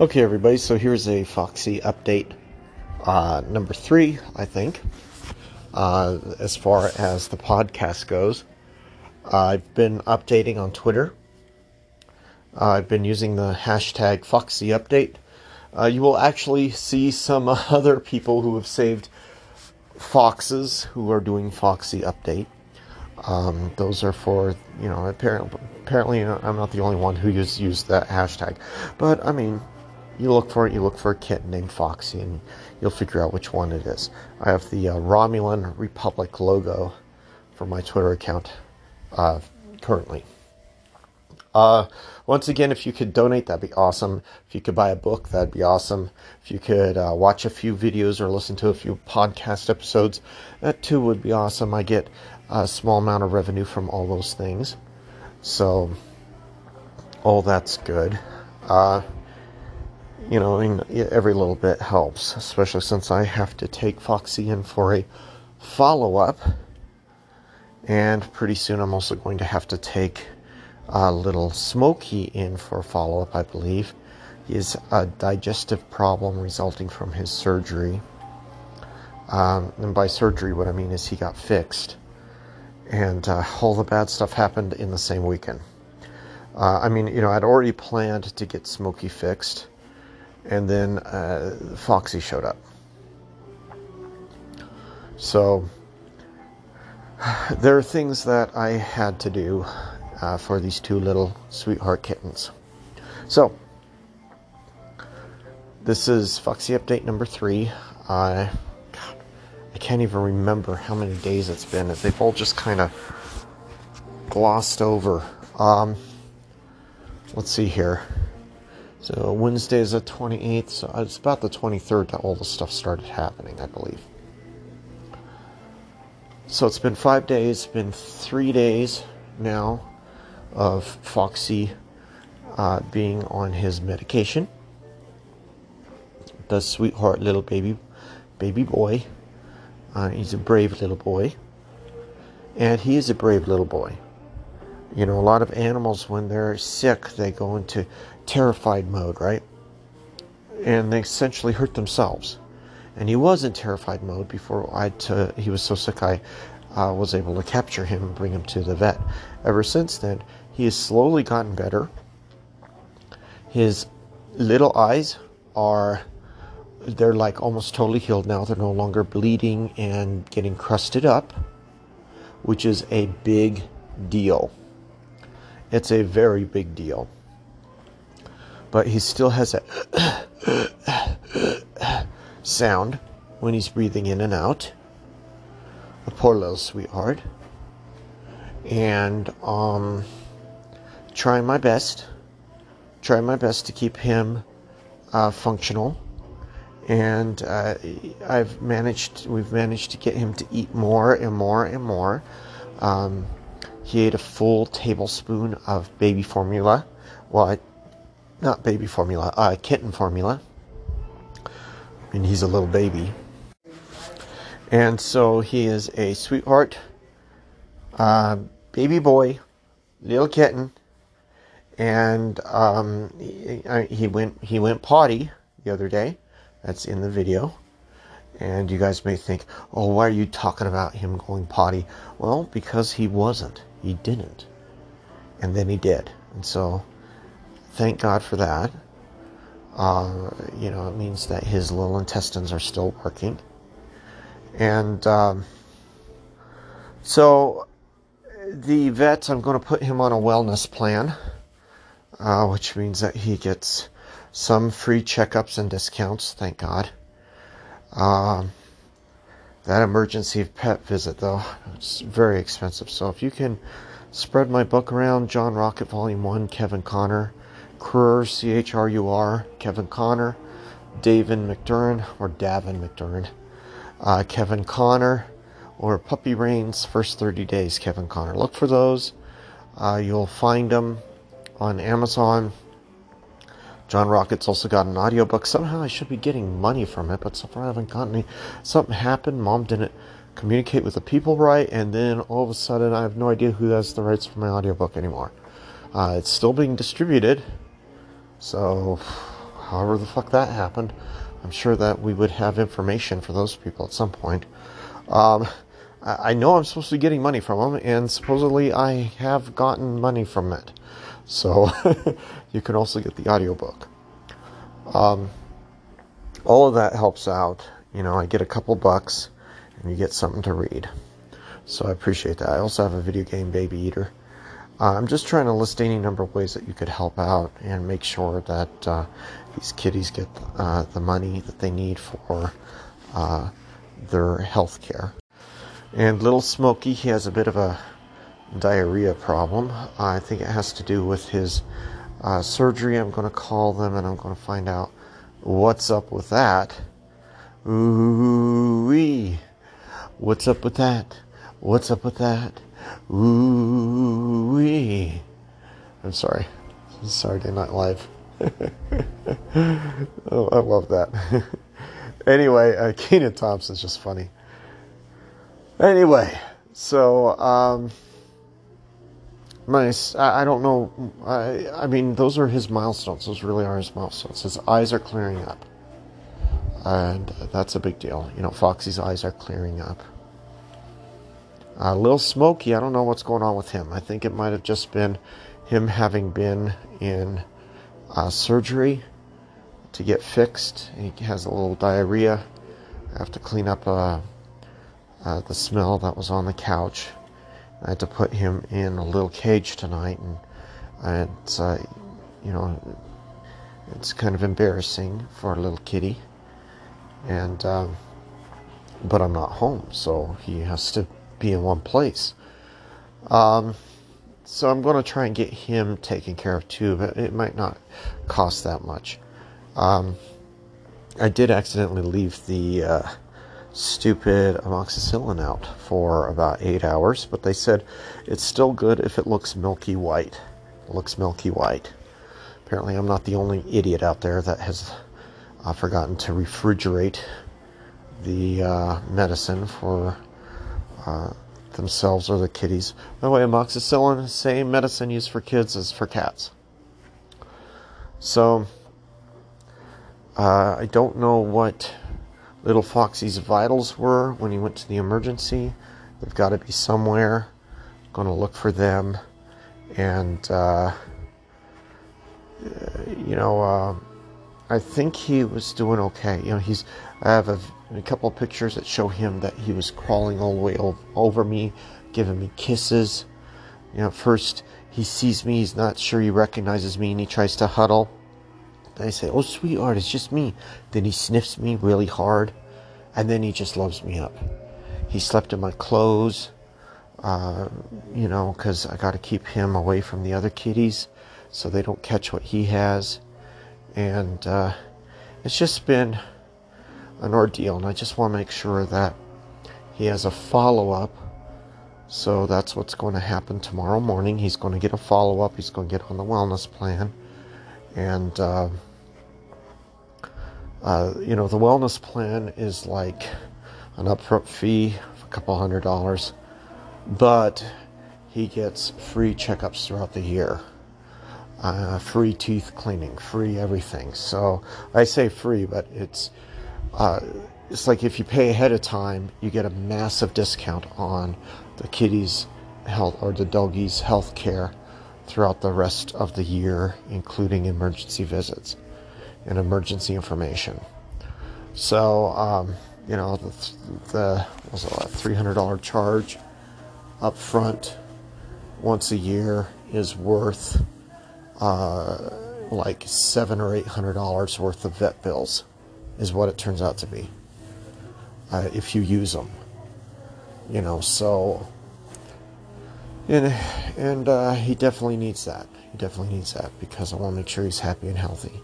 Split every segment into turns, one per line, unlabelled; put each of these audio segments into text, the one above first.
Okay, everybody, so here's a Foxy update uh, number three, I think, uh, as far as the podcast goes. I've been updating on Twitter. Uh, I've been using the hashtag Foxy Update. Uh, you will actually see some other people who have saved foxes who are doing Foxy Update. Um, those are for, you know, apparently, apparently I'm not the only one who used, used that hashtag. But, I mean, you look for it, you look for a kitten named Foxy, and you'll figure out which one it is. I have the uh, Romulan Republic logo for my Twitter account uh, currently. Uh, once again, if you could donate, that'd be awesome. If you could buy a book, that'd be awesome. If you could uh, watch a few videos or listen to a few podcast episodes, that too would be awesome. I get a small amount of revenue from all those things. So, all that's good. Uh, you know, every little bit helps, especially since I have to take Foxy in for a follow up. And pretty soon I'm also going to have to take a little Smokey in for a follow up, I believe. He has a digestive problem resulting from his surgery. Um, and by surgery, what I mean is he got fixed. And uh, all the bad stuff happened in the same weekend. Uh, I mean, you know, I'd already planned to get Smokey fixed, and then uh, Foxy showed up. So, there are things that I had to do uh, for these two little sweetheart kittens. So, this is Foxy Update number three. Uh, God, I can't even remember how many days it's been. They've all just kind of glossed over. Um, let's see here. So Wednesday is the 28th, so it's about the 23rd that all the stuff started happening, I believe. So it's been five days, been three days now of Foxy uh, being on his medication. The sweetheart little baby, baby boy. Uh, he's a brave little boy, and he is a brave little boy. You know, a lot of animals, when they're sick, they go into terrified mode, right? And they essentially hurt themselves. And he was in terrified mode before I t- he was so sick I uh, was able to capture him and bring him to the vet. Ever since then, he has slowly gotten better. His little eyes are they're like almost totally healed now. They're no longer bleeding and getting crusted up, which is a big deal. It's a very big deal. But he still has a sound when he's breathing in and out. A poor little sweetheart. And um trying my best, trying my best to keep him uh, functional. And uh, I've managed, we've managed to get him to eat more and more and more. Um, he ate a full tablespoon of baby formula. Well, I, not baby formula, uh, kitten formula. I mean, he's a little baby. And so he is a sweetheart, uh, baby boy, little kitten and um, he, he, went he went potty the other day. That's in the video. And you guys may think, oh, why are you talking about him going potty? Well, because he wasn't. He didn't. And then he did. And so, thank God for that. Uh, you know, it means that his little intestines are still working. And um, so, the vet, I'm going to put him on a wellness plan uh, which means that he gets some free checkups and discounts, thank God. Um, that emergency pet visit, though, it's very expensive. So if you can spread my book around, John Rocket Volume 1, Kevin Conner, Chrur, C H R U R, Kevin Conner, Davin McDurran, or Davin McDurran, uh, Kevin Conner, or Puppy Rain's First 30 Days, Kevin Conner. Look for those. Uh, you'll find them on Amazon. John Rocket's also got an audiobook. Somehow I should be getting money from it, but so far I haven't gotten any. Something happened. Mom didn't communicate with the people right, and then all of a sudden I have no idea who has the rights for my audiobook anymore. Uh, it's still being distributed, so however the fuck that happened. I'm sure that we would have information for those people at some point. Um, I know I'm supposed to be getting money from them, and supposedly I have gotten money from it. So you can also get the audiobook. Um, all of that helps out. You know, I get a couple bucks, and you get something to read. So I appreciate that. I also have a video game baby eater. Uh, I'm just trying to list any number of ways that you could help out and make sure that uh, these kiddies get uh, the money that they need for uh, their health care. And little Smokey, he has a bit of a diarrhea problem. I think it has to do with his uh, surgery. I'm going to call them and I'm going to find out what's up with that. Ooh wee. What's up with that? What's up with that? Ooh. I'm sorry. Saturday Night Live. oh, I love that. anyway, uh, Kenan Thompson's just funny. Anyway, so um, my I, don't know. I I mean, those are his milestones. Those really are his milestones. His eyes are clearing up, and that's a big deal. You know, Foxy's eyes are clearing up. Uh, Lil Smokey, I don't know what's going on with him. I think it might have just been him having been in uh, surgery to get fixed. He has a little diarrhea. I have to clean up uh, uh, the smell that was on the couch. I had to put him in a little cage tonight, and it's uh, you know it's kind of embarrassing for a little kitty. And um, but I'm not home, so he has to be in one place. Um, so I'm going to try and get him taken care of too, but it might not cost that much. Um, I did accidentally leave the uh, stupid amoxicillin out for about eight hours, but they said it's still good if it looks milky white. It looks milky white. Apparently, I'm not the only idiot out there that has uh, forgotten to refrigerate the uh, medicine for uh, themselves or the kitties. By the way, amoxicillin, same medicine used for kids as for cats. So, uh, I don't know what little Foxy's vitals were when he went to the emergency. They've got to be somewhere. I'm going to look for them. And, uh, you know, uh, I think he was doing okay. You know, he's. I have a, a couple pictures that show him that he was crawling all the way over me, giving me kisses. You know, first he sees me, he's not sure he recognizes me, and he tries to huddle. Then I say, "Oh, sweetheart, it's just me." Then he sniffs me really hard, and then he just loves me up. He slept in my clothes, uh, you know, because I got to keep him away from the other kitties, so they don't catch what he has and uh, it's just been an ordeal. And I just want to make sure that he has a follow up. So that's what's going to happen tomorrow morning. He's going to get a follow up. He's going to get on the wellness plan, and uh, uh, you know the wellness plan is like an upfront fee of a couple hundred dollars, but he gets free checkups throughout the year uh, free teeth cleaning, free everything. So I say free, but it's uh, it's like if you pay ahead of time, you get a massive discount on the kitty's health or the doggy's health care throughout the rest of the year, including emergency visits and emergency information. So um, you know the, the was a $300 charge up front once a year is worth uh, like seven or eight hundred dollars worth of vet bills, is what it turns out to be. Uh, if you use them, you know. So, and and uh, he definitely needs that. He definitely needs that because I want to make sure he's happy and healthy.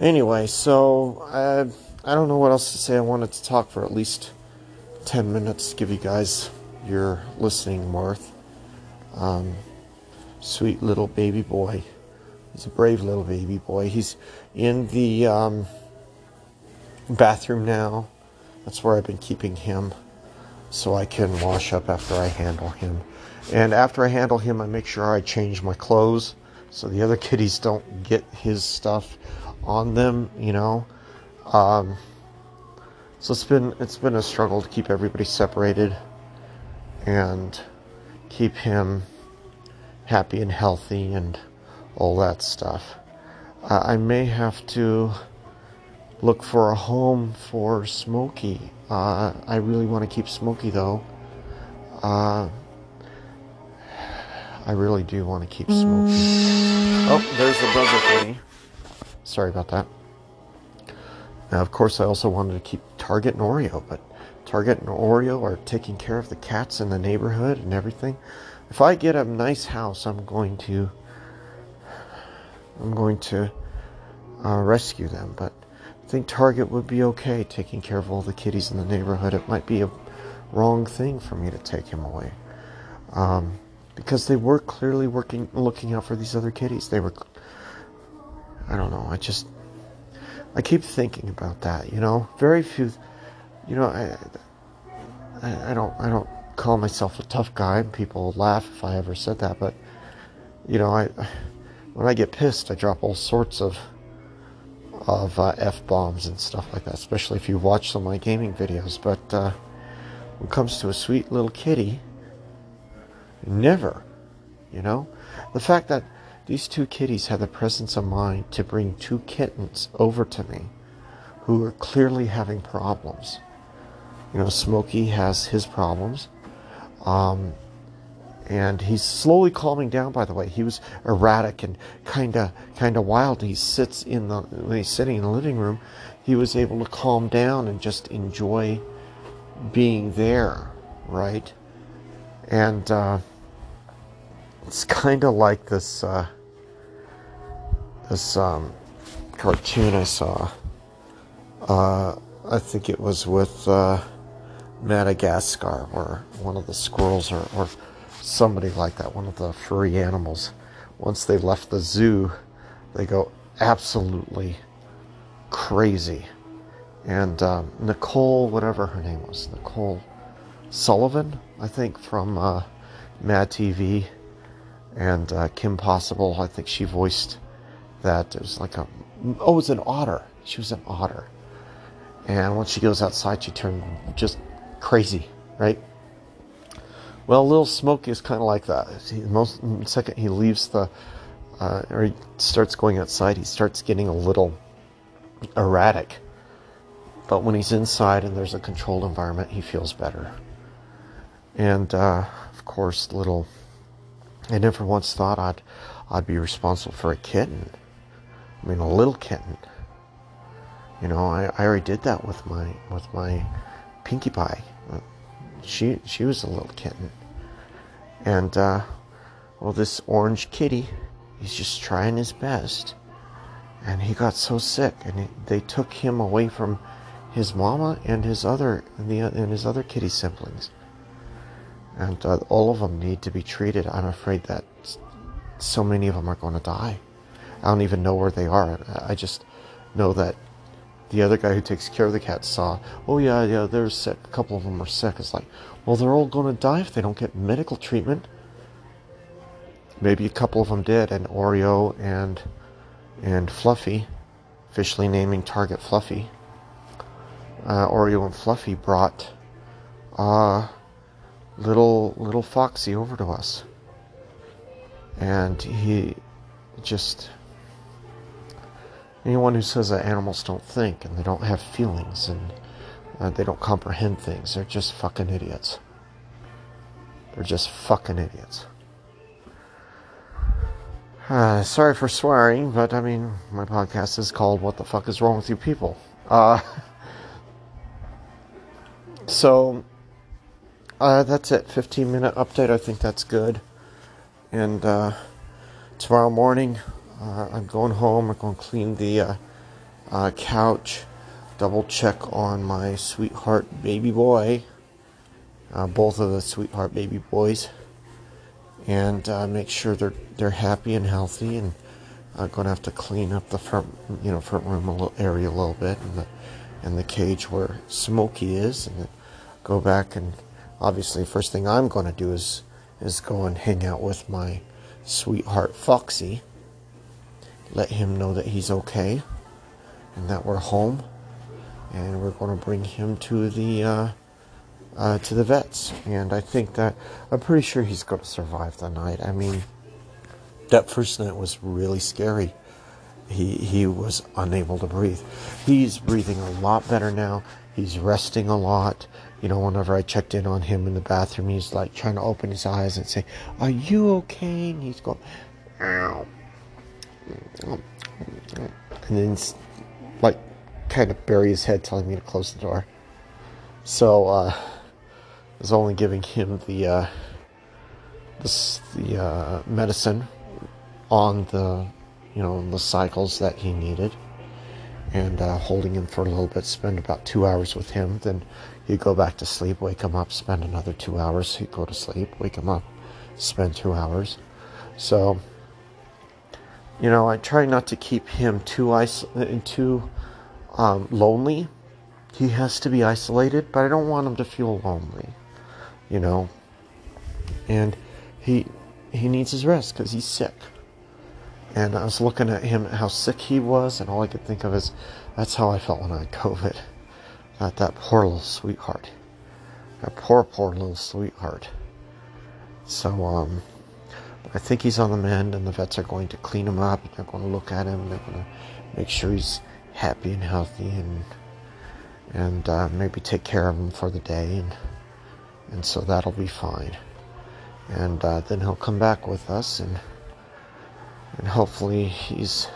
Anyway, so I I don't know what else to say. I wanted to talk for at least ten minutes, to give you guys your listening worth. Um, sweet little baby boy. He's a brave little baby boy. He's in the um, bathroom now. That's where I've been keeping him so I can wash up after I handle him. And after I handle him, I make sure I change my clothes so the other kitties don't get his stuff on them, you know. Um, so it's been it's been a struggle to keep everybody separated and keep him happy and healthy and all that stuff. Uh, I may have to look for a home for Smokey. Uh, I really want to keep Smokey though. Uh, I really do want to keep Smokey. Oh, there's the buzzer for me. Sorry about that. Now, of course, I also wanted to keep Target and Oreo, but Target and Oreo are taking care of the cats in the neighborhood and everything. If I get a nice house, I'm going to I'm going to uh, rescue them. But I think Target would be okay taking care of all the kitties in the neighborhood. It might be a wrong thing for me to take him away. Um, because they were clearly working, looking out for these other kitties. They were, I don't know, I just, I keep thinking about that, you know? Very few, you know, I, I, I don't, I don't call myself a tough guy. People laugh if I ever said that, but, you know, I, when I get pissed, I drop all sorts of of uh, f bombs and stuff like that. Especially if you watch some of my gaming videos. But uh, when it comes to a sweet little kitty, never, you know, the fact that these two kitties had the presence of mind to bring two kittens over to me, who are clearly having problems. You know, Smokey has his problems. Um, and he's slowly calming down by the way. He was erratic and kind of kind of wild. He sits in the when he's sitting in the living room he was able to calm down and just enjoy being there right? And uh, it's kind of like this uh, this um, cartoon i saw uh, i think it was with uh, madagascar where one of the squirrels or, or somebody like that, one of the furry animals, once they left the zoo, they go absolutely crazy. And um, Nicole, whatever her name was, Nicole Sullivan, I think, from uh, Mad TV, and uh, Kim Possible, I think she voiced that. It was like a, oh, it was an otter. She was an otter. And once she goes outside, she turned just crazy, right? Well, Little Smokey is kind of like that. He, most second he leaves the, uh, or he starts going outside, he starts getting a little erratic. But when he's inside and there's a controlled environment, he feels better. And uh, of course, little. I never once thought I'd I'd be responsible for a kitten. I mean, a little kitten. You know, I, I already did that with my with my Pinkie Pie. She she was a little kitten. And, uh, well, this orange kitty, he's just trying his best. And he got so sick, and it, they took him away from his mama and his other and, the, and his other kitty siblings. And uh, all of them need to be treated. I'm afraid that so many of them are going to die. I don't even know where they are. I just know that the other guy who takes care of the cats saw, oh yeah, yeah, they're sick. A couple of them are sick. It's like, well, they're all going to die if they don't get medical treatment. Maybe a couple of them did, and Oreo and and Fluffy, officially naming Target Fluffy. Uh, Oreo and Fluffy brought uh, little little Foxy over to us, and he just anyone who says that animals don't think and they don't have feelings and uh, they don't comprehend things, they're just fucking idiots. They're just fucking idiots. Uh, sorry for swearing, but I mean, my podcast is called What the Fuck is Wrong with You People? Uh, so, uh, that's it. 15 minute update. I think that's good. And uh, tomorrow morning, uh, I'm going home. I'm going to clean the uh, uh, couch, double check on my sweetheart baby boy, uh, both of the sweetheart baby boys, and uh, make sure they're they're happy and healthy. And I'm going to have to clean up the front, you know, front room a little area a little bit, and the and the cage where Smokey is, and go back and obviously first thing I'm going to do is is go and hang out with my sweetheart Foxy let him know that he's okay. and that we're home, and we're going to bring him to the uh, uh, to the vets. And I think that I'm pretty sure he's going to survive the night. I mean, that first night was really scary. He he was unable to breathe. He's breathing a lot better now. He's resting a lot. You know, whenever I checked in on him in the bathroom, he's like trying to open his eyes and say, "Are you okay?" And he's going, "Ow." And then like kind of bury his head telling me to close the door. So uh I was only giving him the uh the, the uh, medicine on the you know the cycles that he needed. And uh, holding him for a little bit spend about two hours with him. Then he'd go back to sleep wake him up spend another two hours he'd go to sleep wake him up spend two hours. So you know i try not to keep him too isolated too um, lonely he has to be isolated but i don't want him to feel lonely you know and he he needs his rest because he's sick and I was looking at him, how sick he was, and all I could think of is, that's how I felt when I had COVID. That that poor little sweetheart. That poor, poor little sweetheart. So, um, I think he's on the mend, and the vets are going to clean him up. They're going to look at him. They're going to make sure he's happy and healthy, and and uh, maybe take care of him for the day, and and so that'll be fine. And uh, then he'll come back with us, and and hopefully he's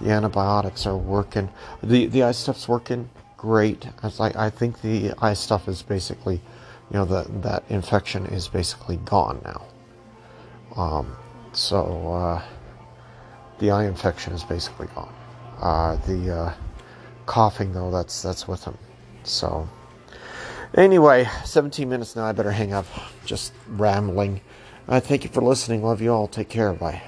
the antibiotics are working. The the eye stuff's working great. Like I think the eye stuff is basically, you know, that that infection is basically gone now. Um, so uh, the eye infection is basically gone. Uh, the uh, coughing though, that's that's with him. So anyway, 17 minutes now. I better hang up. Just rambling. Uh, thank you for listening. Love you all. Take care. Bye.